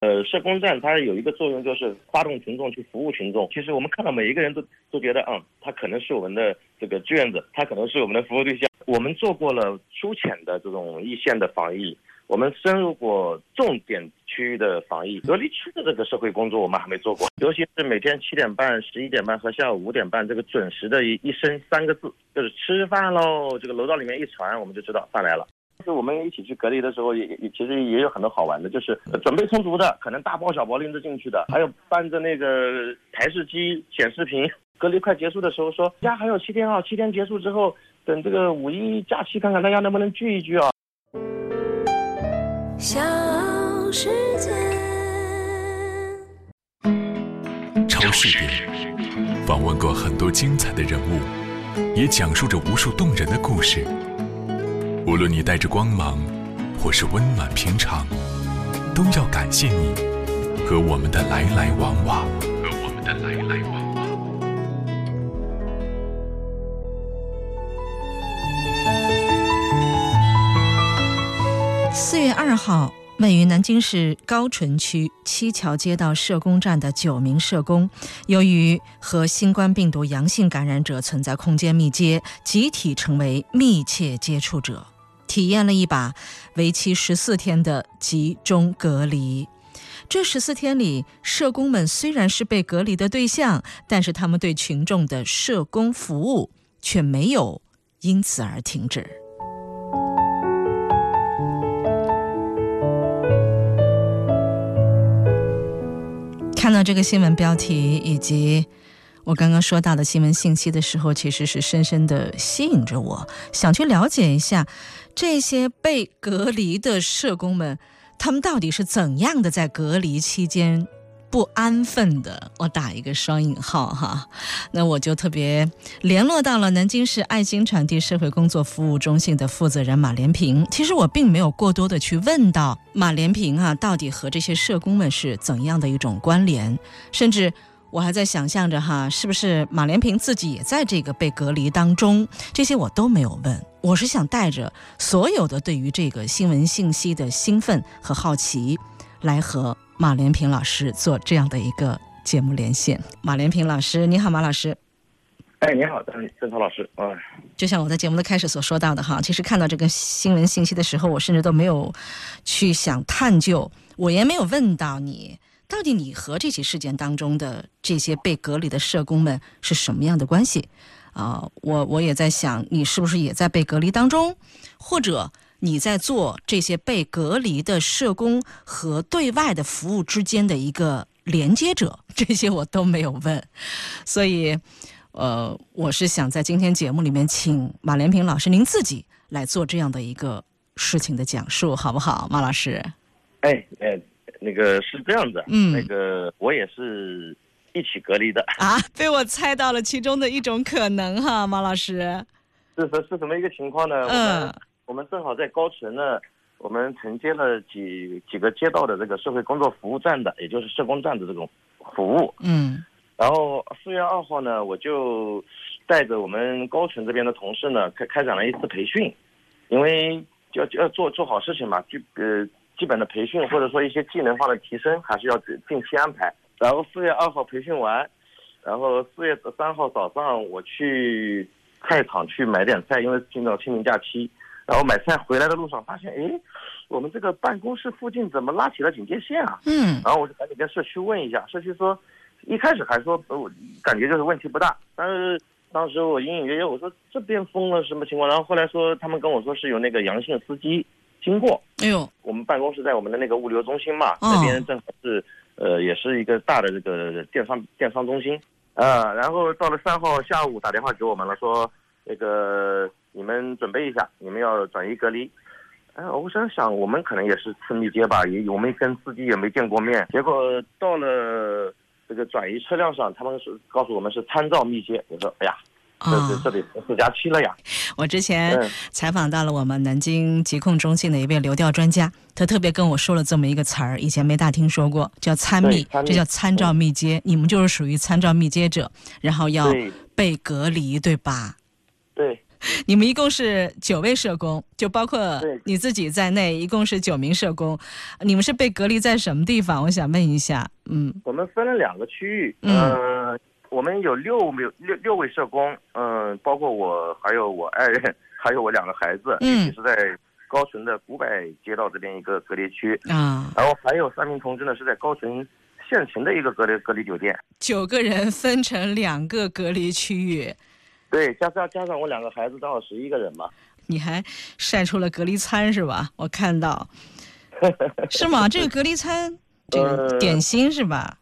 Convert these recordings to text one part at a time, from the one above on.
呃，社工站它有一个作用，就是发动群众去服务群众。其实我们看到每一个人都都觉得，嗯，他可能是我们的这个志愿者，他可能是我们的服务对象。我们做过了粗浅的这种一线的防疫，我们深入过重点区域的防疫。隔离区的这个社会工作我们还没做过，尤其是每天七点半、十一点半和下午五点半这个准时的一一声三个字，就是吃饭喽。这个楼道里面一传，我们就知道饭来了。是我们一起去隔离的时候，也也其实也有很多好玩的，就是准备充足的，可能大包小包拎着进去的，还有搬着那个台式机显示屏。隔离快结束的时候说，家还有七天啊，七天结束之后，等这个五一假期看看大家能不能聚一聚啊。小世界，超市里访问过很多精彩的人物，也讲述着无数动人的故事。无论你带着光芒，或是温暖平常，都要感谢你和我们的来来往往。和我们的来来往。四月二号，位于南京市高淳区七桥街道社工站的九名社工，由于和新冠病毒阳性感染者存在空间密接，集体成为密切接触者。体验了一把为期十四天的集中隔离。这十四天里，社工们虽然是被隔离的对象，但是他们对群众的社工服务却没有因此而停止。看到这个新闻标题以及。我刚刚说到的新闻信息的时候，其实是深深的吸引着我，想去了解一下这些被隔离的社工们，他们到底是怎样的在隔离期间不安分的。我打一个双引号哈，那我就特别联络到了南京市爱心传递社会工作服务中心的负责人马连平。其实我并没有过多的去问到马连平啊，到底和这些社工们是怎样的一种关联，甚至。我还在想象着哈，是不是马连平自己也在这个被隔离当中？这些我都没有问。我是想带着所有的对于这个新闻信息的兴奋和好奇，来和马连平老师做这样的一个节目连线。马连平老师，你好，马老师。哎，你好，郑郑涛老师。啊，就像我在节目的开始所说到的哈，其实看到这个新闻信息的时候，我甚至都没有去想探究，我也没有问到你。到底你和这起事件当中的这些被隔离的社工们是什么样的关系？啊，我我也在想，你是不是也在被隔离当中，或者你在做这些被隔离的社工和对外的服务之间的一个连接者？这些我都没有问，所以，呃，我是想在今天节目里面请马连平老师您自己来做这样的一个事情的讲述，好不好，马老师？哎，哎。那个是这样子，嗯，那个我也是一起隔离的。啊，被我猜到了其中的一种可能哈，马老师，是是是什么一个情况呢？嗯，我们正好在高淳呢，我们承接了几几个街道的这个社会工作服务站的，也就是社工站的这种服务，嗯，然后四月二号呢，我就带着我们高淳这边的同事呢，开开展了一次培训，因为要要做做好事情嘛，就呃。基本的培训或者说一些技能化的提升，还是要定期安排。然后四月二号培训完，然后四月三号早上我去菜场去买点菜，因为进到清明假期。然后买菜回来的路上发现，哎，我们这个办公室附近怎么拉起了警戒线啊？嗯。然后我就赶紧跟社区问一下，社区说，一开始还说，我感觉就是问题不大。但是当时我隐隐约约我说这边封了什么情况？然后后来说他们跟我说是有那个阳性司机。经过，哎呦，我们办公室在我们的那个物流中心嘛，那边正好是，呃，也是一个大的这个电商电商中心，啊，然后到了三号下午打电话给我们了，说那个你们准备一下，你们要转移隔离，哎，我想想，我们可能也是次密接吧，也我们跟司机也没见过面，结果到了这个转移车辆上，他们是告诉我们是参照密接，我说，哎呀。这这里四加七了呀！我之前采访到了我们南京疾控中心的一位流调专家，他特别跟我说了这么一个词儿，以前没大听说过，叫参密，这叫参照密接。你们就是属于参照密接者，然后要被隔离，对吧？对。你们一共是九位社工，就包括你自己在内，一共是九名社工。你们是被隔离在什么地方？我想问一下。嗯，我们分了两个区域。嗯，我们有六名六六位社工。嗯，包括我，还有我爱人，还有我两个孩子，一起是在高淳的古柏街道这边一个隔离区。啊，然后还有三名同志呢，是在高淳县城的一个隔离隔离酒店。九个人分成两个隔离区域。对，加上加上我两个孩子，正好十一个人嘛。你还晒出了隔离餐是吧？我看到，是吗？这个隔离餐，这个点心是吧？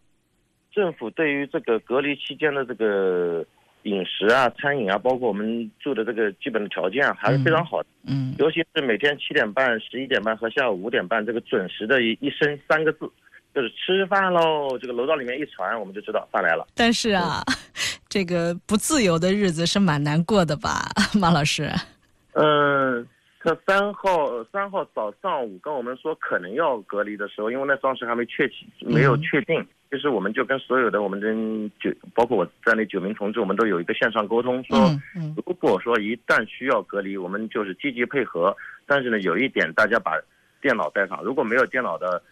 政府对于这个隔离期间的这个饮食啊、餐饮啊，包括我们住的这个基本的条件啊，还是非常好的。嗯。尤其是每天七点半、十一点半和下午五点半这个准时的一一声三个字，就是吃饭喽。这个楼道里面一传，我们就知道饭来了。但是啊。这个不自由的日子是蛮难过的吧，马老师？嗯，他三号三号早上午跟我们说可能要隔离的时候，因为那当时还没确定，没有确定。其实我们就跟所有的我们的九，包括我在内九名同志，我们都有一个线上沟通，说如果说一旦需要隔离，我们就是积极配合。但是呢，有一点，大家把电脑带上，如果没有电脑的，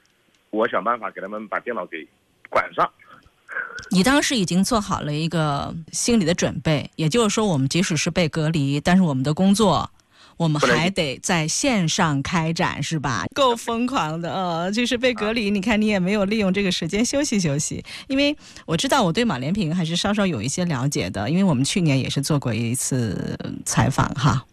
我想办法给他们把电脑给管上。你当时已经做好了一个心理的准备，也就是说，我们即使是被隔离，但是我们的工作，我们还得在线上开展，是吧？够疯狂的，呃，就是被隔离，你看你也没有利用这个时间休息休息，因为我知道我对马连平还是稍稍有一些了解的，因为我们去年也是做过一次采访，哈。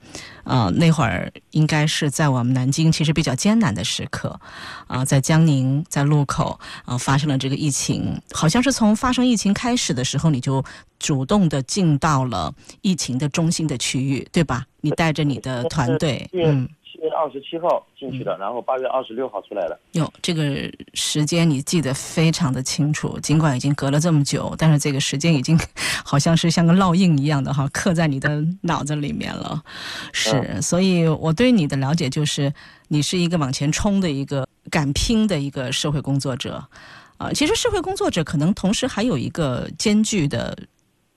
呃，那会儿应该是在我们南京，其实比较艰难的时刻，啊，在江宁，在路口，啊，发生了这个疫情，好像是从发生疫情开始的时候，你就主动的进到了疫情的中心的区域，对吧？你带着你的团队，嗯。月二十七号进去的，然后八月二十六号出来的。哟，这个时间你记得非常的清楚，尽管已经隔了这么久，但是这个时间已经 好像是像个烙印一样的哈，刻在你的脑子里面了。是，所以我对你的了解就是，你是一个往前冲的一个敢拼的一个社会工作者。啊，其实社会工作者可能同时还有一个艰巨的。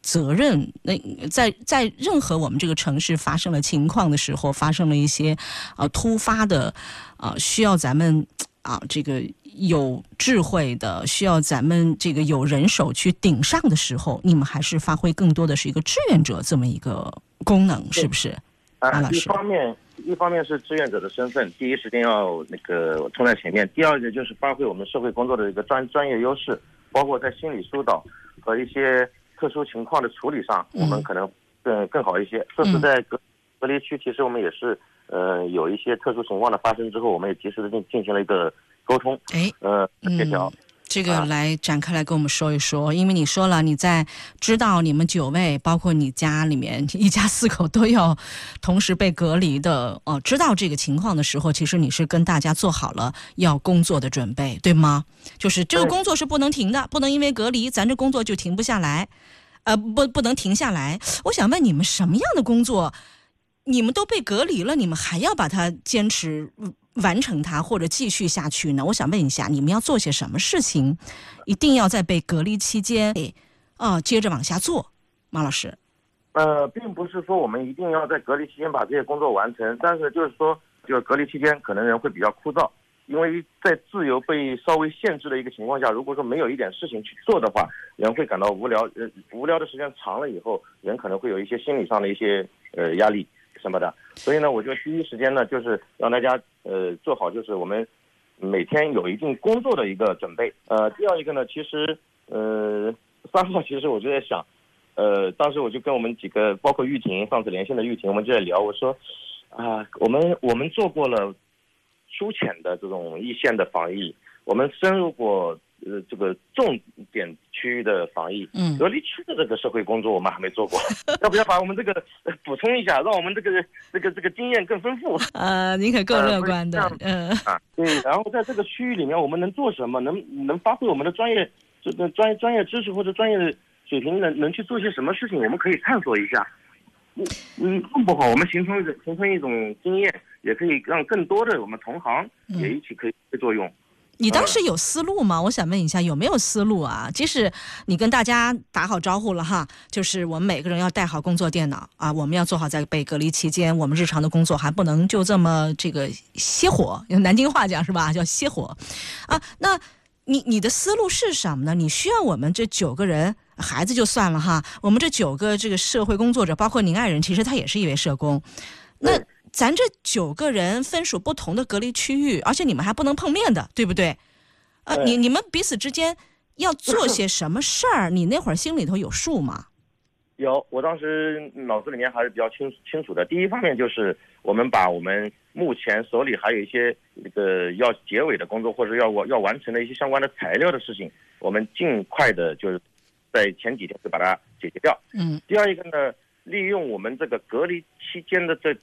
责任，那在在任何我们这个城市发生了情况的时候，发生了一些呃突发的，呃需要咱们啊这个有智慧的，需要咱们这个有人手去顶上的时候，你们还是发挥更多的是一个志愿者这么一个功能，是不是？啊，一方面一方面是志愿者的身份，第一时间要那个冲在前面；第二个就是发挥我们社会工作的一个专专业优势，包括在心理疏导和一些。特殊情况的处理上，我们可能更更好一些。这是在隔隔离区，其实我们也是，呃，有一些特殊情况的发生之后，我们也及时的进进行了一个沟通，哎，呃，协调。这个来展开来跟我们说一说，因为你说了你在知道你们九位，包括你家里面一家四口都要同时被隔离的，哦，知道这个情况的时候，其实你是跟大家做好了要工作的准备，对吗？就是这个工作是不能停的，不能因为隔离，咱这工作就停不下来，呃，不，不能停下来。我想问你们什么样的工作？你们都被隔离了，你们还要把它坚持？完成它或者继续下去呢？我想问一下，你们要做些什么事情？一定要在被隔离期间，哎啊，接着往下做，马老师。呃，并不是说我们一定要在隔离期间把这些工作完成，但是就是说，就隔离期间可能人会比较枯燥，因为在自由被稍微限制的一个情况下，如果说没有一点事情去做的话，人会感到无聊。呃，无聊的时间长了以后，人可能会有一些心理上的一些呃压力。什么的，所以呢，我就第一时间呢，就是让大家呃做好，就是我们每天有一定工作的一个准备。呃，第二一个呢，其实呃三号其实我就在想，呃，当时我就跟我们几个，包括玉婷，上次连线的玉婷，我们就在聊，我说啊，我们我们做过了粗浅的这种一线的防疫，我们深入过。呃，这个重点区域的防疫，嗯，隔离区的这个社会工作我们还没做过，要不要把我们这个补充一下，让我们这个这个这个经验更丰富？呃，您可够乐观的，嗯啊，对。然后在这个区域里面，我们能做什么？能能发挥我们的专业这个专业专业知识或者专业的水平，能能去做些什么事情？我们可以探索一下。嗯嗯，弄不好我们形成形成一种经验，也可以让更多的我们同行也一起可以作用。你当时有思路吗？我想问一下，有没有思路啊？即使你跟大家打好招呼了哈，就是我们每个人要带好工作电脑啊，我们要做好在被隔离期间，我们日常的工作还不能就这么这个歇火，用南京话讲是吧？叫歇火啊。那你你的思路是什么呢？你需要我们这九个人，孩子就算了哈，我们这九个这个社会工作者，包括您爱人，其实他也是一位社工，那。咱这九个人分属不同的隔离区域，而且你们还不能碰面的，对不对？呃，你你们彼此之间要做些什么事儿？你那会儿心里头有数吗？有，我当时脑子里面还是比较清清楚的。第一方面就是我们把我们目前手里还有一些那个要结尾的工作，或者要要完成的一些相关的材料的事情，我们尽快的就是在前几天就把它解决掉。嗯。第二一个呢，利用我们这个隔离期间的这。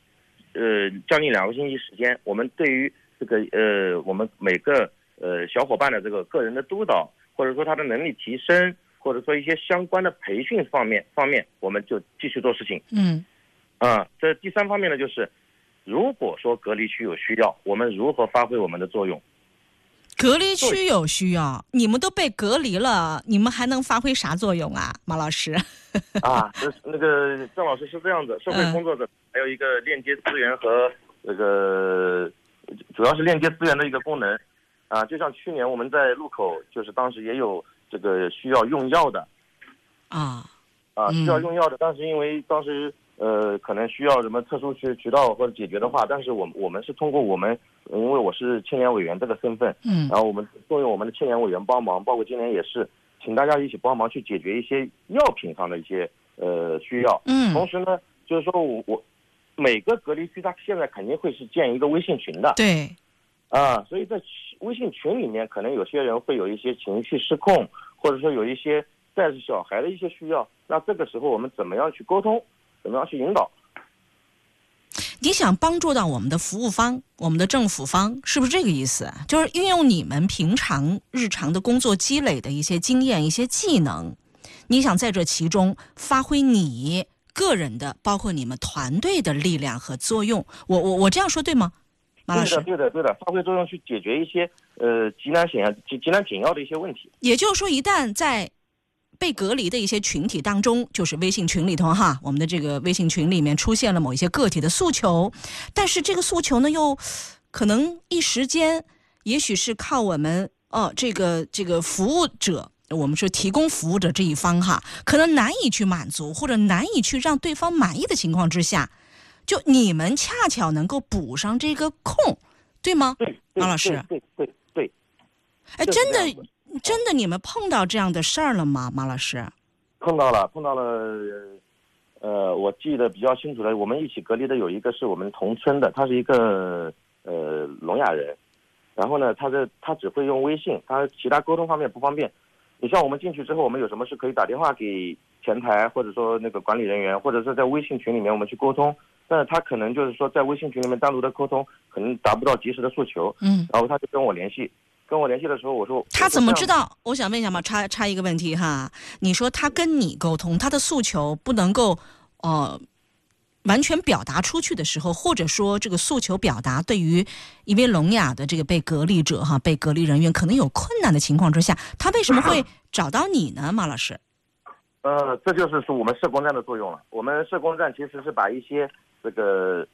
呃，将近两个星期时间，我们对于这个呃，我们每个呃小伙伴的这个个人的督导，或者说他的能力提升，或者说一些相关的培训方面方面，我们就继续做事情。嗯，啊，这第三方面呢，就是如果说隔离区有需要，我们如何发挥我们的作用？隔离区有需要，你们都被隔离了，你们还能发挥啥作用啊，马老师？啊，那那个郑老师是这样子，社会工作者还有一个链接资源和那个，主要是链接资源的一个功能。啊，就像去年我们在路口，就是当时也有这个需要用药的。啊。啊，需要用药的，但是因为当时。呃，可能需要什么特殊渠渠道或者解决的话，但是我我们是通过我们，因为我是青年委员这个身份，嗯，然后我们动用我们的青年委员帮忙，包括今年也是，请大家一起帮忙去解决一些药品上的一些呃需要，嗯，同时呢，就是说我我每个隔离区它现在肯定会是建一个微信群的，对，啊，所以在微信群里面，可能有些人会有一些情绪失控，或者说有一些带着小孩的一些需要，那这个时候我们怎么样去沟通？怎么样去引导？你想帮助到我们的服务方，我们的政府方，是不是这个意思？就是运用你们平常日常的工作积累的一些经验、一些技能，你想在这其中发挥你个人的，包括你们团队的力量和作用。我我我这样说对吗？对的，对的，对的，发挥作用去解决一些呃急难险要、急急难紧要的一些问题。也就是说，一旦在被隔离的一些群体当中，就是微信群里头哈，我们的这个微信群里面出现了某一些个体的诉求，但是这个诉求呢，又可能一时间，也许是靠我们哦，这个这个服务者，我们说提供服务者这一方哈，可能难以去满足，或者难以去让对方满意的情况之下，就你们恰巧能够补上这个空，对吗？对马老师，对对对，哎，真的。真的，你们碰到这样的事儿了吗，马老师？碰到了，碰到了。呃，我记得比较清楚的，我们一起隔离的有一个是我们同村的，他是一个呃聋哑人。然后呢，他的他只会用微信，他其他沟通方面不方便。你像我们进去之后，我们有什么事可以打电话给前台，或者说那个管理人员，或者是在微信群里面我们去沟通。但是他可能就是说在微信群里面单独的沟通，可能达不到及时的诉求。嗯。然后他就跟我联系。跟我联系的时候，我说他怎么知道？我想问一下嘛，插插一个问题哈。你说他跟你沟通，他的诉求不能够呃完全表达出去的时候，或者说这个诉求表达对于一位聋哑的这个被隔离者哈，被隔离人员可能有困难的情况之下，他为什么会找到你呢，马老师？呃，这就是说我们社工站的作用了。我们社工站其实是把一些这个。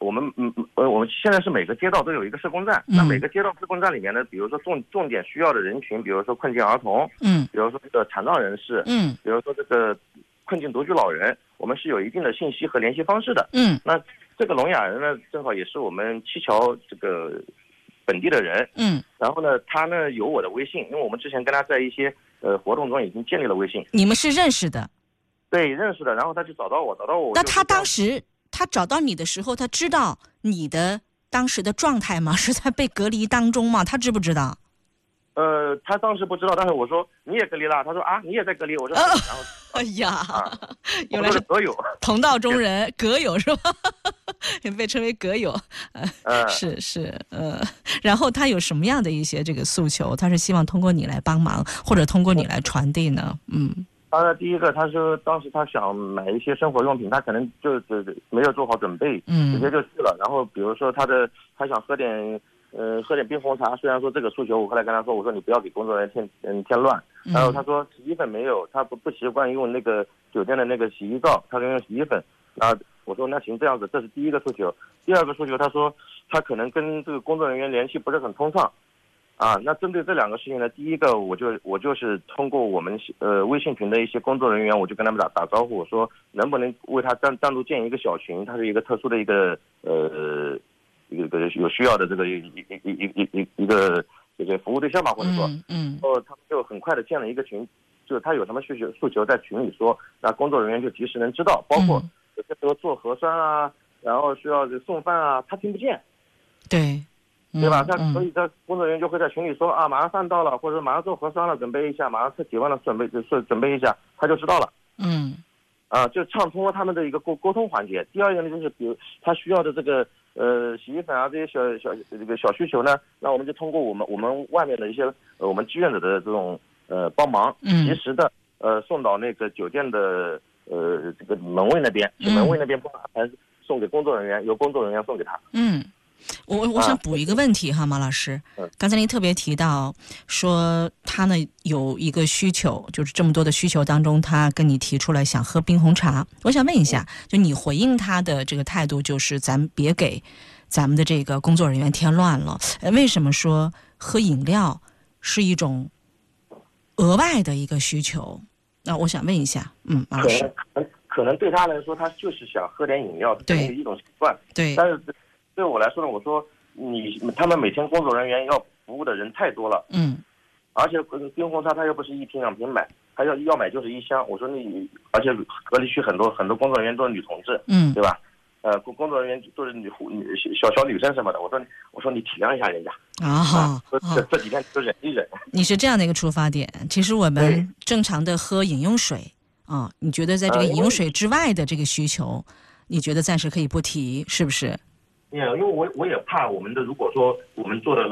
我们嗯呃，我们现在是每个街道都有一个社工站，那每个街道社工站里面呢，比如说重重点需要的人群，比如说困境儿童，嗯，比如说这个残障人士，嗯，比如说这个困境独居老人，我们是有一定的信息和联系方式的，嗯，那这个聋哑人呢，正好也是我们七桥这个本地的人，嗯，然后呢，他呢有我的微信，因为我们之前跟他在一些呃活动中已经建立了微信，你们是认识的，对，认识的，然后他就找到我，找到我，那他当时。他找到你的时候，他知道你的当时的状态吗？是在被隔离当中吗？他知不知道？呃，他当时不知道，但是我说你也隔离了，他说啊，你也在隔离。我说，然后，哎呀，原来是隔友，同道中人，隔友是吧？也 被称为隔友，呃，是是，呃，然后他有什么样的一些这个诉求？他是希望通过你来帮忙，或者通过你来传递呢？嗯。当然，第一个，他说当时他想买一些生活用品，他可能就是没有做好准备，嗯，直接就去了。然后，比如说他的他想喝点呃，喝点冰红茶。虽然说这个诉求，我后来跟他说，我说你不要给工作人员添嗯添乱。然后他说洗衣粉没有，他不不习惯用那个酒店的那个洗衣皂，他用洗衣粉。啊，我说那行这样子，这是第一个诉求。第二个诉求，他说他可能跟这个工作人员联系不是很通畅。啊，那针对这两个事情呢，第一个我就我就是通过我们呃微信群的一些工作人员，我就跟他们打打招呼，我说能不能为他单单独建一个小群，他是一个特殊的一个呃一个有需要的这个一一一一一一一个这个服务对象吧，或者说，嗯，然后，他们就很快的建了一个群，就是他有什么需求诉求在群里说，那工作人员就及时能知道，包括有些时候做核酸啊，然后需要送饭啊，他听不见，对。对吧？他所以，这工作人员就会在群里说啊，马上饭到了，或者马上做核酸了，准备一下，马上测体温了，准备就是准备一下，他就知道了。嗯，啊，就畅通了他们的一个沟沟通环节。第二个呢，就是比如他需要的这个呃洗衣粉啊这些小小这个小需求呢，那我们就通过我们我们外面的一些呃我们志愿者的这种呃帮忙，及时的呃送到那个酒店的呃这个门卫那边，去门卫那边帮安排送给工作人员，由工作人员送给他。嗯。我我我想补一个问题哈，马老师，刚才您特别提到说他呢有一个需求，就是这么多的需求当中，他跟你提出来想喝冰红茶。我想问一下，就你回应他的这个态度，就是咱别给咱们的这个工作人员添乱了。为什么说喝饮料是一种额外的一个需求？那我想问一下，嗯，马老师，可能对他来说，他就是想喝点饮料，对一种习惯，对，但是。对我来说呢，我说你他们每天工作人员要服务的人太多了，嗯，而且冰红茶他又不是一瓶两瓶买，他要要买就是一箱。我说你，而且隔离区很多很多工作人员都是女同志，嗯，对吧？呃，工工作人员都是女女小小女生什么的。我说我说你体谅一下人家啊，这这几天就忍一忍。你是这样的一个出发点，其实我们正常的喝饮用水啊，你觉得在这个饮用水之外的这个需求，你觉得暂时可以不提，是不是？因为我我也怕我们的，如果说我们做的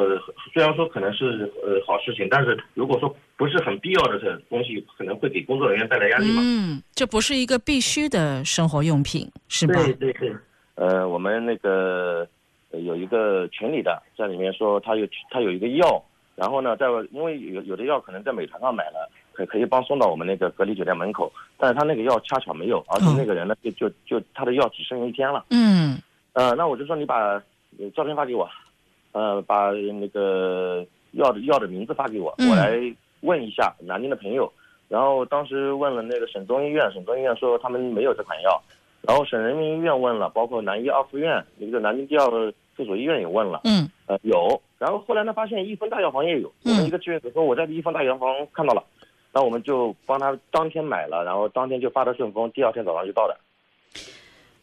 虽然说可能是呃好事情，但是如果说不是很必要的这东西，可能会给工作人员带来压力嘛。嗯，这不是一个必须的生活用品，是吧？对对对。呃，我们那个有一个群里的在里面说，他有他有一个药，然后呢，在因为有有的药可能在美团上买了，可可以帮送到我们那个隔离酒店门口，但是他那个药恰巧没有，而且那个人呢就就就他的药只剩一天了。嗯。呃，那我就说你把照片发给我，呃，把那个药的药的名字发给我，我来问一下南京的朋友。然后当时问了那个省中医院，省中医院说他们没有这款药。然后省人民医院问了，包括南医二附院，那个南京第二附属医院也问了。嗯。呃，有。然后后来呢，发现益丰大药房也有。我们一个志愿者说我在益丰大药房看到了，那我们就帮他当天买了，然后当天就发的顺丰，第二天早上就到的。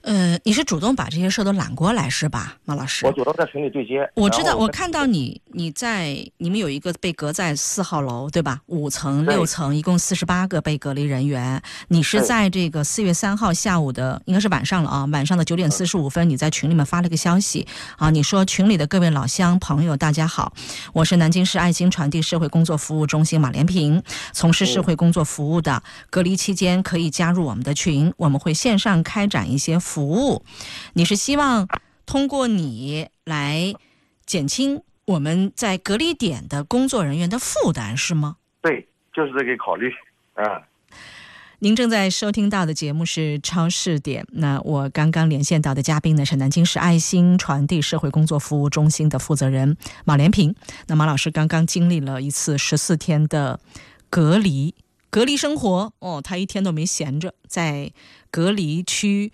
呃，你是主动把这些事都揽过来是吧，马老师？我主动在群里对接。我知道，我看到你，你在你们有一个被隔在四号楼，对吧？五层、六层，一共四十八个被隔离人员。你是在这个四月三号下午的，应该是晚上了啊，晚上的九点四十五分，你在群里面发了个消息啊，你说群里的各位老乡朋友，大家好，我是南京市爱心传递社会工作服务中心马连平，从事社会工作服务的，隔离期间可以加入我们的群，我们会线上开展一些。服务，你是希望通过你来减轻我们在隔离点的工作人员的负担，是吗？对，就是这个考虑。啊，您正在收听到的节目是《超市点》。那我刚刚连线到的嘉宾呢是南京市爱心传递社会工作服务中心的负责人马连平。那马老师刚刚经历了一次十四天的隔离，隔离生活哦，他一天都没闲着，在隔离区。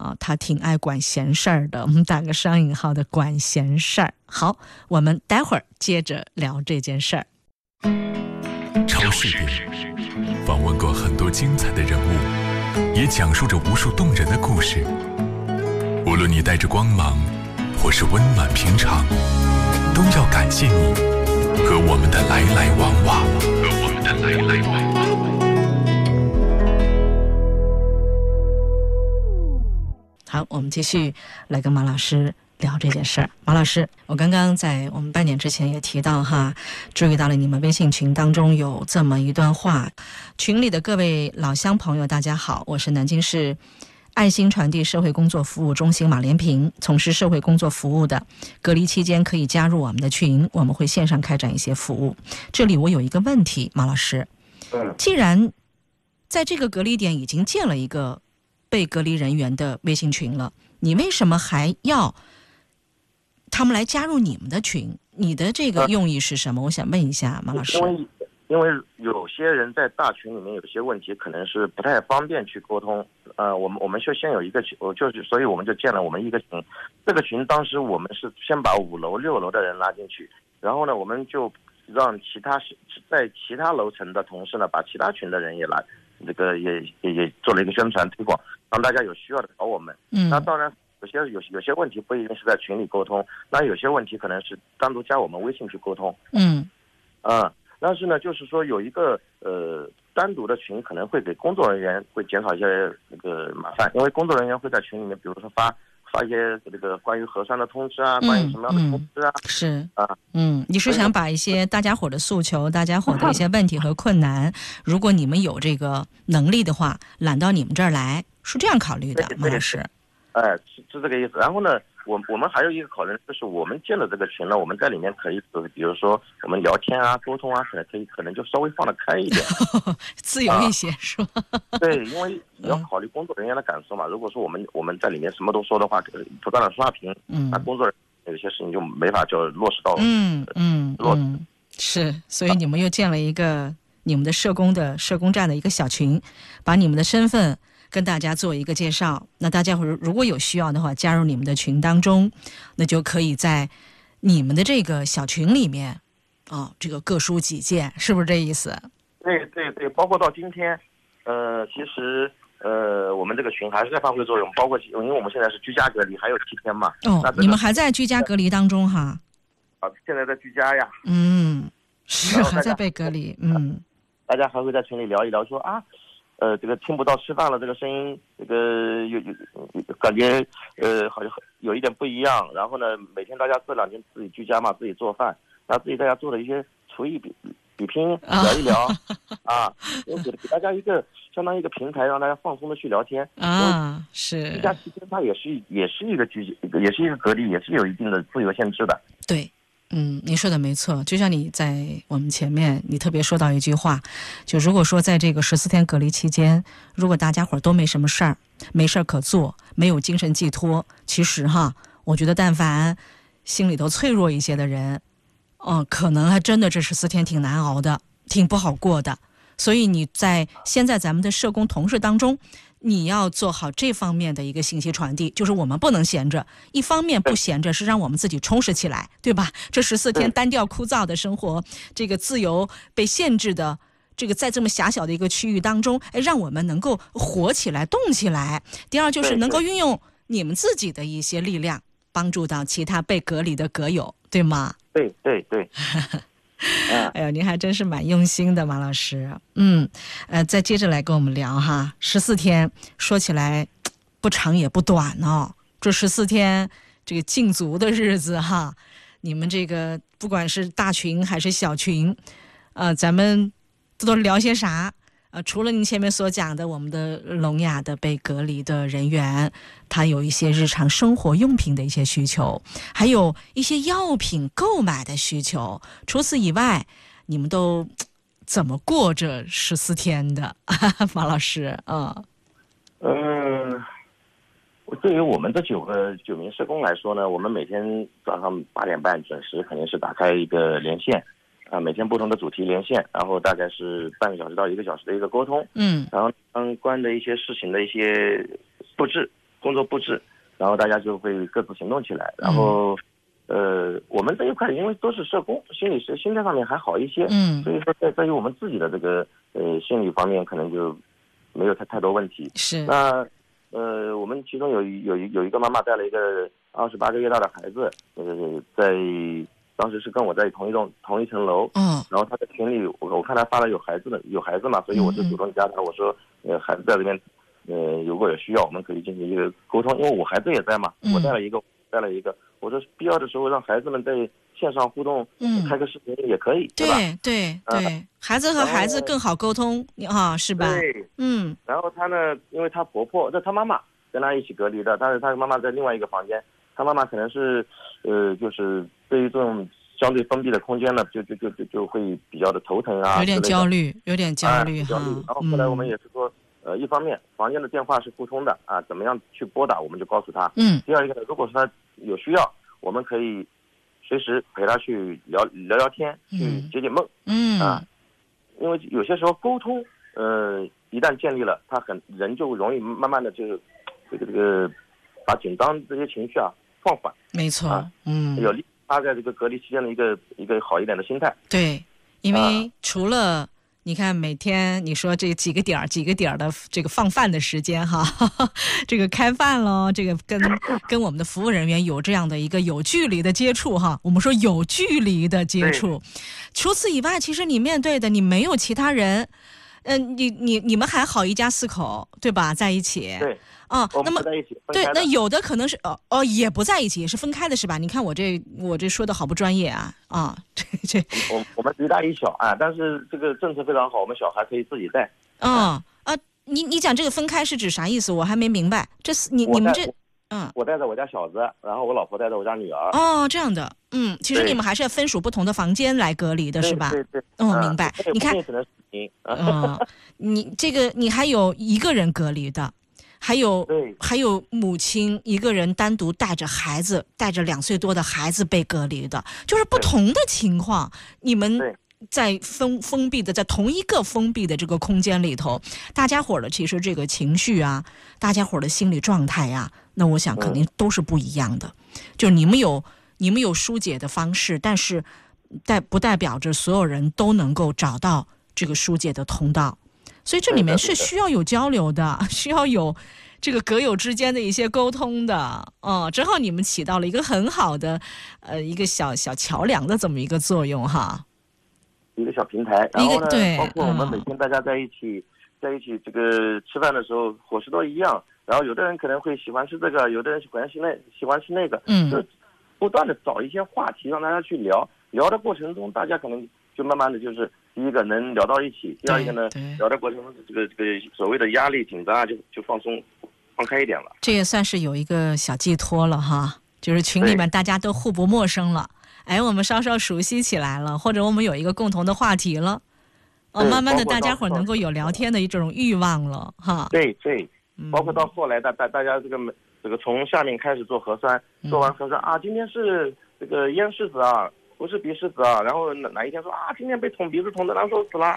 啊，他挺爱管闲事儿的。我们打个双引号的“管闲事儿”。好，我们待会儿接着聊这件事儿。超市里访问过很多精彩的人物，也讲述着无数动人的故事。无论你带着光芒，或是温暖平常，都要感谢你和我们的来来往往，和我们的来来往好，我们继续来跟马老师聊这件事儿。马老师，我刚刚在我们半点之前也提到哈，注意到了你们微信群当中有这么一段话：群里的各位老乡朋友，大家好，我是南京市爱心传递社会工作服务中心马连平，从事社会工作服务的，隔离期间可以加入我们的群，我们会线上开展一些服务。这里我有一个问题，马老师，既然在这个隔离点已经建了一个被隔离人员的微信群了，你为什么还要他们来加入你们的群？你的这个用意是什么？我想问一下马老师。因为因为有些人在大群里面有些问题，可能是不太方便去沟通。呃，我们我们就先有一个群，就是，所以我们就建了我们一个群。这个群当时我们是先把五楼、六楼的人拉进去，然后呢，我们就让其他在其他楼层的同事呢，把其他群的人也来，这个也也也做了一个宣传推广，让大家有需要的找我们。嗯。那当然，有些有有些问题不一定是在群里沟通，那有些问题可能是单独加我们微信去沟通。嗯。啊。但是呢，就是说有一个呃单独的群，可能会给工作人员会减少一些那个麻烦，因为工作人员会在群里面，比如说发发一些这个关于核酸的通知啊，关于什么样的通知啊，是啊，嗯，你是想把一些大家伙的诉求、大家伙的一些问题和困难，如果你们有这个能力的话，揽到你们这儿来，是这样考虑的，马老师？哎，是是这个意思。然后呢？我我们还有一个考虑，就是我们建了这个群呢，我们在里面可以，比如说我们聊天啊、沟通啊，可能可以可能就稍微放得开一点，自由一些，是吧？对，因为你要考虑工作人员的感受嘛。如果说我们我们在里面什么都说的话，不断的刷屏，嗯，那工作人员有些事情就没法就落实到，嗯嗯，落是，所以你们又建了一个你们的社工的社工站的一个小群，把你们的身份。跟大家做一个介绍，那大家伙如果有需要的话，加入你们的群当中，那就可以在你们的这个小群里面，啊，这个各抒己见，是不是这意思？对对对，包括到今天，呃，其实呃，我们这个群还是在发挥作用，包括因为我们现在是居家隔离，还有七天嘛。哦，你们还在居家隔离当中哈？啊，现在在居家呀。嗯，是还在被隔离。嗯，大家还会在群里聊一聊，说啊。呃，这个听不到吃饭了，这个声音，这个有有感觉，呃，好像有一点不一样。然后呢，每天大家这两天自己居家嘛，自己做饭，然后自己在家做的一些厨艺比比拼，聊一聊，啊，给给大家一个相当于一个平台，让大家放松的去聊天。啊，是。居家期间，它也是也是一个居，也是一个隔离，也是有一定的自由限制的。对。嗯，你说的没错，就像你在我们前面，你特别说到一句话，就如果说在这个十四天隔离期间，如果大家伙都没什么事儿，没事儿可做，没有精神寄托，其实哈，我觉得但凡心里头脆弱一些的人，嗯，可能还真的这十四天挺难熬的，挺不好过的。所以你在现在咱们的社工同事当中。你要做好这方面的一个信息传递，就是我们不能闲着。一方面不闲着，是让我们自己充实起来，对吧？这十四天单调枯燥的生活，这个自由被限制的，这个在这么狭小的一个区域当中，哎，让我们能够活起来、动起来。第二，就是能够运用你们自己的一些力量，帮助到其他被隔离的隔友，对吗？对对对。哎呀，您还真是蛮用心的，马老师。嗯，呃，再接着来跟我们聊哈。十四天说起来 不长也不短呢，这十四天这个禁足的日子哈，你们这个不管是大群还是小群，呃，咱们这都聊些啥？呃，除了您前面所讲的，我们的聋哑的被隔离的人员，他有一些日常生活用品的一些需求，还有一些药品购买的需求。除此以外，你们都怎么过这十四天的，马老师啊？嗯，对于我们这九个九名社工来说呢，我们每天早上八点半准时，肯定是打开一个连线。啊，每天不同的主题连线，然后大概是半个小时到一个小时的一个沟通，嗯，然后相关的一些事情的一些布置工作布置，然后大家就会各自行动起来，然后，呃，我们这一块因为都是社工，心理是心态上面还好一些，嗯，所以说在在于我们自己的这个呃心理方面可能就没有太太多问题，是。那呃我们其中有有一有一个妈妈带了一个二十八个月大的孩子，呃在。当时是跟我在同一栋同一层楼，嗯，然后他在群里，我我看他发了有孩子的有孩子嘛，所以我就主动加他，我说，呃，孩子在这边，呃，如果有需要，我们可以进行一个沟通，因为我孩子也在嘛，我带了一个带了一个，我说必要的时候让孩子们在线上互动，嗯，开个视频也可以，对吧？对对，孩子和孩子更好沟通，啊，是吧？对，嗯，然后他呢，因为他婆婆，那他妈妈。跟他一起隔离的，但是他妈妈在另外一个房间，他妈妈可能是，呃，就是对于这种相对封闭的空间呢，就就就就就会比较的头疼啊，有点焦虑，有点焦虑哈。然后后来我们也是说，呃，一方面房间的电话是互通的啊，怎么样去拨打，我们就告诉他。嗯。第二一个呢，如果说他有需要，我们可以随时陪他去聊聊聊天，去解解闷。嗯。啊，因为有些时候沟通，呃。一旦建立了，他很人就容易慢慢的就是这个这个把紧张这些情绪啊放缓。没错，嗯，有利他在这个隔离期间的一个一个好一点的心态。对，因为除了你看每天你说这几个点儿几个点儿的这个放饭的时间哈，这个开饭喽，这个跟跟我们的服务人员有这样的一个有距离的接触哈，我们说有距离的接触。除此以外，其实你面对的你没有其他人。嗯，你你你们还好，一家四口对吧？在一起。对。啊，那么。对，那有的可能是哦哦，也不在一起，也是分开的，是吧？你看我这我这说的好不专业啊啊！这这。我我们一大一小啊，但是这个政策非常好，我们小孩可以自己带。啊啊，你你讲这个分开是指啥意思？我还没明白。这是你你们这。嗯，我带着我家小子，然后我老婆带着我家女儿。哦，这样的，嗯，其实你们还是要分属不同的房间来隔离的，是吧？对对。嗯，明白。你看，嗯，你这个你还有一个人隔离的，还有还有母亲一个人单独带着孩子，带着两岁多的孩子被隔离的，就是不同的情况，你们。在封封闭的，在同一个封闭的这个空间里头，大家伙儿的其实这个情绪啊，大家伙儿的心理状态呀，那我想肯定都是不一样的。就是你们有你们有疏解的方式，但是代不代表着所有人都能够找到这个疏解的通道。所以这里面是需要有交流的，需要有这个阁友之间的一些沟通的。哦，正好你们起到了一个很好的呃一个小小桥梁的这么一个作用哈。一个小平台，然后呢，包括我们每天大家在一起，在一起这个吃饭的时候，伙食都一样。然后有的人可能会喜欢吃这个，有的人喜欢吃那，喜欢吃那个。嗯，就不断的找一些话题让大家去聊。聊的过程中，大家可能就慢慢的就是第一个能聊到一起，第二一个呢，聊的过程中这个这个所谓的压力紧张啊，就就放松放开一点了。这也算是有一个小寄托了哈，就是群里面大家都互不陌生了。哎，我们稍稍熟悉起来了，或者我们有一个共同的话题了，哦，慢慢的大家伙能够有聊天的一种欲望了，哈。对对，包括到后来大大大家这个这个从下面开始做核酸，做完核酸啊，今天是这个咽拭子啊，不是鼻拭子啊，然后哪哪一天说啊，今天被捅鼻子捅的难受死了。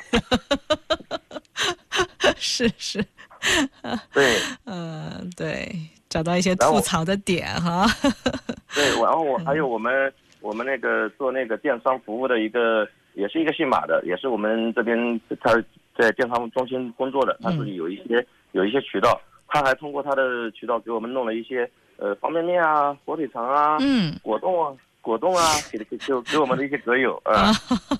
是是，对，嗯对，找到一些吐槽的点哈。对，然后我还有我们。我们那个做那个电商服务的一个，也是一个姓马的，也是我们这边他在电商中心工作的，他自己有一些有一些渠道，他还通过他的渠道给我们弄了一些呃方便面啊、火腿肠啊、嗯、果冻啊、果冻啊，给给给给我们的一些歌友啊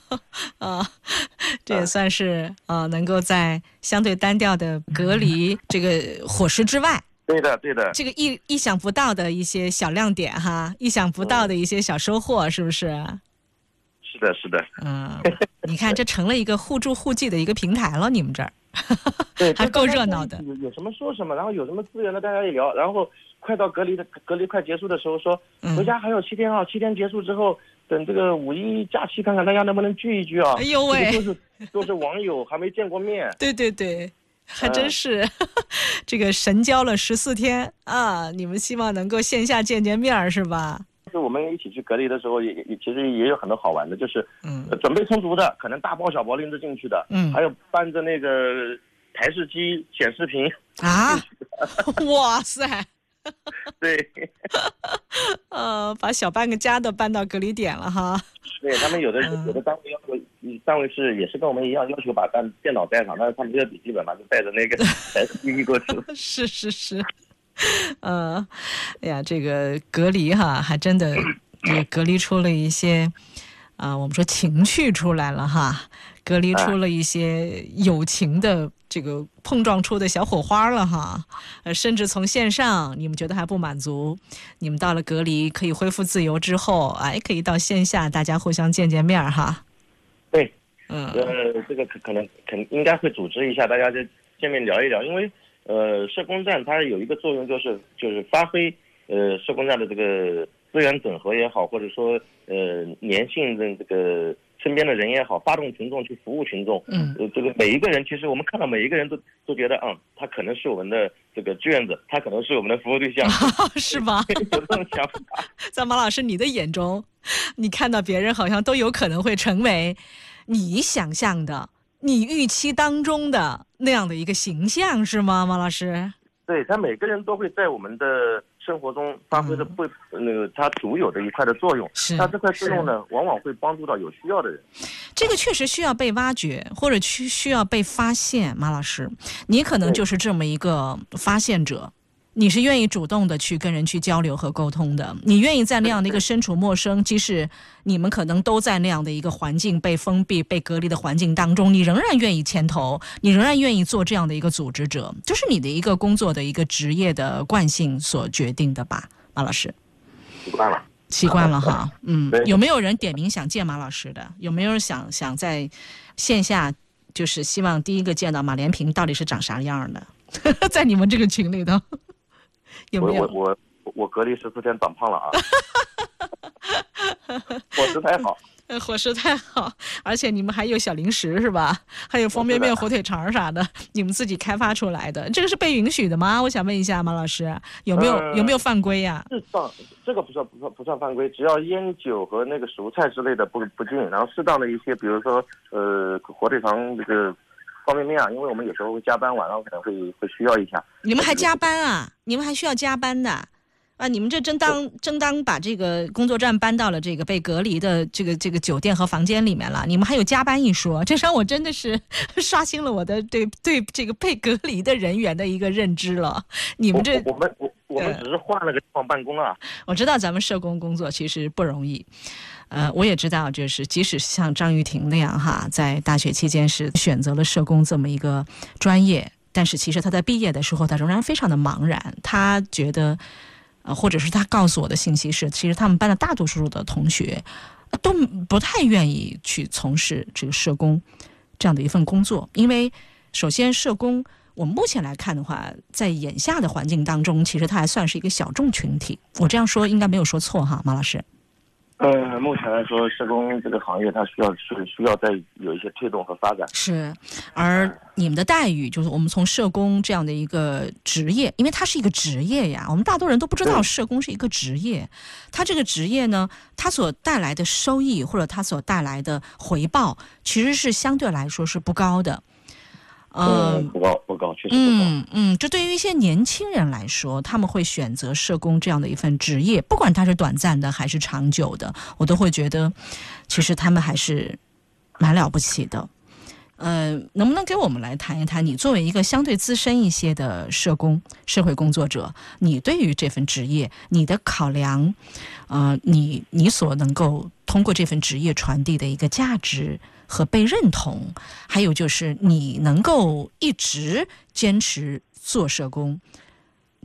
啊，这也算是啊，能够在相对单调的隔离这个伙食之外。对的，对的，这个意意想不到的一些小亮点哈，意想不到的一些小收获，是不是？是的，是的。嗯，你看，这成了一个互助互济的一个平台了，你们这儿，对，还够热闹的。有有什么说什么，然后有什么资源呢，大家一聊，然后快到隔离的隔离快结束的时候，说回家还有七天啊，七天结束之后，等这个五一假期看看大家能不能聚一聚啊。哎呦喂，都是都是网友，还没见过面。对对对。还真是，这个神交了十四天啊！你们希望能够线下见见面是吧？就我们一起去隔离的时候，也也其实也有很多好玩的，就是嗯，准备充足的，可能大包小包拎着进去的，嗯，还有搬着那个台式机显示屏啊，哇塞！对，呃，把小半个家都搬到隔离点了哈。对他们有的有的单位要求，单位是也是跟我们一样要求把单电脑带上，但是他们没有笔记本嘛，就带着那个台式机过去。是是是，呃，哎呀，这个隔离哈，还真的也隔离出了一些啊，我们说情趣出来了哈，隔离出了一些友情的。这个碰撞出的小火花了哈，呃，甚至从线上你们觉得还不满足，你们到了隔离可以恢复自由之后，哎，可以到线下大家互相见见面哈。对，嗯，呃，这个可可能肯应该会组织一下，大家就见面聊一聊，因为呃，社工站它有一个作用，就是就是发挥呃社工站的这个资源整合也好，或者说呃粘性的这个身边的人也好，发动群众去服务群众。嗯，这个每一个人，其实我们看到每一个人都都觉得，嗯，他可能是我们的这个志愿者，他可能是我们的服务对象，是吧？有这种想法。在马老师你的眼中，你看到别人好像都有可能会成为你想象的。你预期当中的那样的一个形象是吗，马老师？对他每个人都会在我们的生活中发挥的不那个它独有的一块的作用。是，那这块作用呢，往往会帮助到有需要的人。这个确实需要被挖掘，或者需需要被发现。马老师，你可能就是这么一个发现者。你是愿意主动的去跟人去交流和沟通的，你愿意在那样的一个身处陌生，即使你们可能都在那样的一个环境被封闭、被隔离的环境当中，你仍然愿意牵头，你仍然愿意做这样的一个组织者，就是你的一个工作的一个职业的惯性所决定的吧，马老师。习惯了，习惯了哈，嗯，有没有人点名想见马老师的？有没有想想在线下，就是希望第一个见到马连平到底是长啥样的？在你们这个群里头。我我我我隔离十四天长胖了啊！伙食太好，伙食太好，而且你们还有小零食是吧？还有方便面、火腿肠啥的，你们自己开发出来的，这个是被允许的吗？我想问一下马老师，有没有有没有犯规呀？这算这个不算不算不算犯规，只要烟酒和那个蔬菜之类的不不进，然后适当的一些，比如说呃火腿肠这个。方便面啊，因为我们有时候会加班，晚上可能会会需要一下。你们还加班啊？你们还需要加班的啊？你们这真当真当把这个工作站搬到了这个被隔离的这个这个酒店和房间里面了？你们还有加班一说，这让我真的是 刷新了我的对对这个被隔离的人员的一个认知了。你们这我们我我们只是换了个地方办公啊。我知道咱们社工工作其实不容易。呃，我也知道，就是即使像张玉婷那样哈，在大学期间是选择了社工这么一个专业，但是其实他在毕业的时候，他仍然非常的茫然。他觉得，呃，或者是他告诉我的信息是，其实他们班的大多数的同学都不太愿意去从事这个社工这样的一份工作，因为首先社工，我们目前来看的话，在眼下的环境当中，其实他还算是一个小众群体。我这样说应该没有说错哈，马老师。呃，目前来说，社工这个行业它需要是需要再有一些推动和发展。是，而你们的待遇，就是我们从社工这样的一个职业，因为它是一个职业呀，我们大多人都不知道社工是一个职业。它这个职业呢，它所带来的收益或者它所带来的回报，其实是相对来说是不高的。嗯，不高不高，确实不高。嗯嗯，这对于一些年轻人来说，他们会选择社工这样的一份职业，不管它是短暂的还是长久的，我都会觉得，其实他们还是蛮了不起的。呃，能不能给我们来谈一谈，你作为一个相对资深一些的社工、社会工作者，你对于这份职业，你的考量，呃，你你所能够通过这份职业传递的一个价值？和被认同，还有就是你能够一直坚持做社工，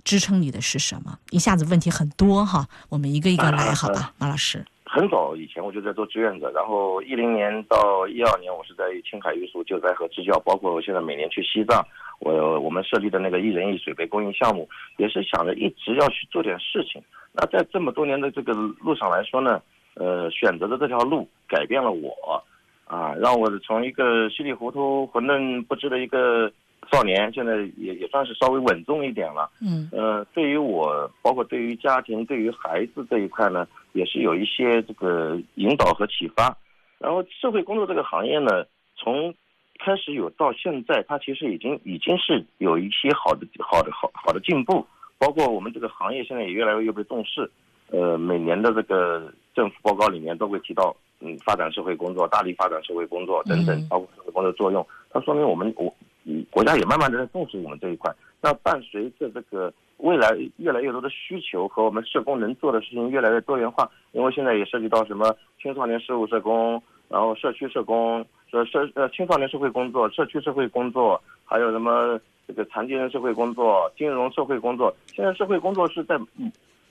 支撑你的是什么？一下子问题很多哈，我们一个一个来，好吧，马老师。很早以前我就在做志愿者，然后一零年到一二年，我是在青海玉树救灾和支教，包括我现在每年去西藏，我我们设立的那个一人一水杯公益项目，也是想着一直要去做点事情。那在这么多年的这个路上来说呢，呃，选择的这条路改变了我。啊，让我从一个稀里糊涂、混沌不知的一个少年，现在也也算是稍微稳重一点了。嗯，呃，对于我，包括对于家庭、对于孩子这一块呢，也是有一些这个引导和启发。然后，社会工作这个行业呢，从开始有到现在，它其实已经已经是有一些好的、好的、好好的进步。包括我们这个行业现在也越来越被重视。呃，每年的这个政府报告里面都会提到。嗯，发展社会工作，大力发展社会工作等等，包括社会工作作用，它说明我们我嗯国家也慢慢的在重视我们这一块。那伴随着这个未来越来越多的需求和我们社工能做的事情越来越多元化，因为现在也涉及到什么青少年事务社工，然后社区社工，呃社呃青少年社会工作、社区社会工作，还有什么这个残疾人社会工作、金融社会工作。现在社会工作是在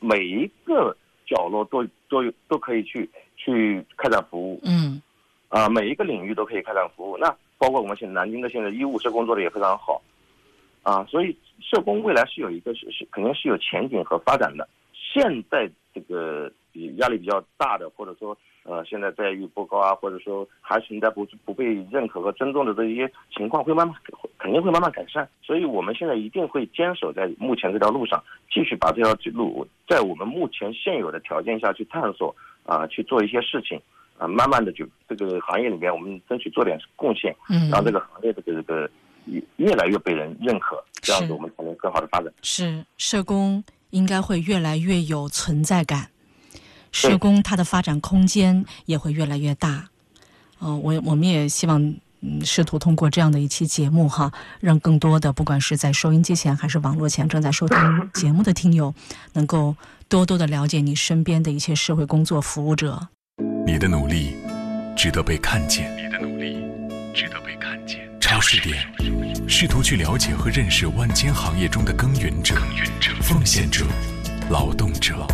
每一个角落都都有都可以去。去开展服务，嗯，啊，每一个领域都可以开展服务。那包括我们现在南京的现在医务社工做的也非常好，啊，所以社工未来是有一个是是肯定是有前景和发展的。现在这个比压力比较大的，或者说呃现在待遇不高啊，或者说还存在不不被认可和尊重的这些情况，会慢慢肯定会慢慢改善。所以我们现在一定会坚守在目前这条路上，继续把这条路在我们目前现有的条件下去探索啊，去做一些事情啊，慢慢的就这个行业里面我们争取做点贡献，嗯，让这个行业的这个。越越来越被人认可，这样子我们才能更好的发展。是社工应该会越来越有存在感，社工它的发展空间也会越来越大。嗯，我我们也希望嗯，试图通过这样的一期节目哈，让更多的不管是在收音机前还是网络前正在收听节目的听友，能够多多的了解你身边的一些社会工作服务者。你的努力值得被看见。你的努力值得被看见。超市点，试图去了解和认识万千行业中的耕耘者、奉献者、劳动者。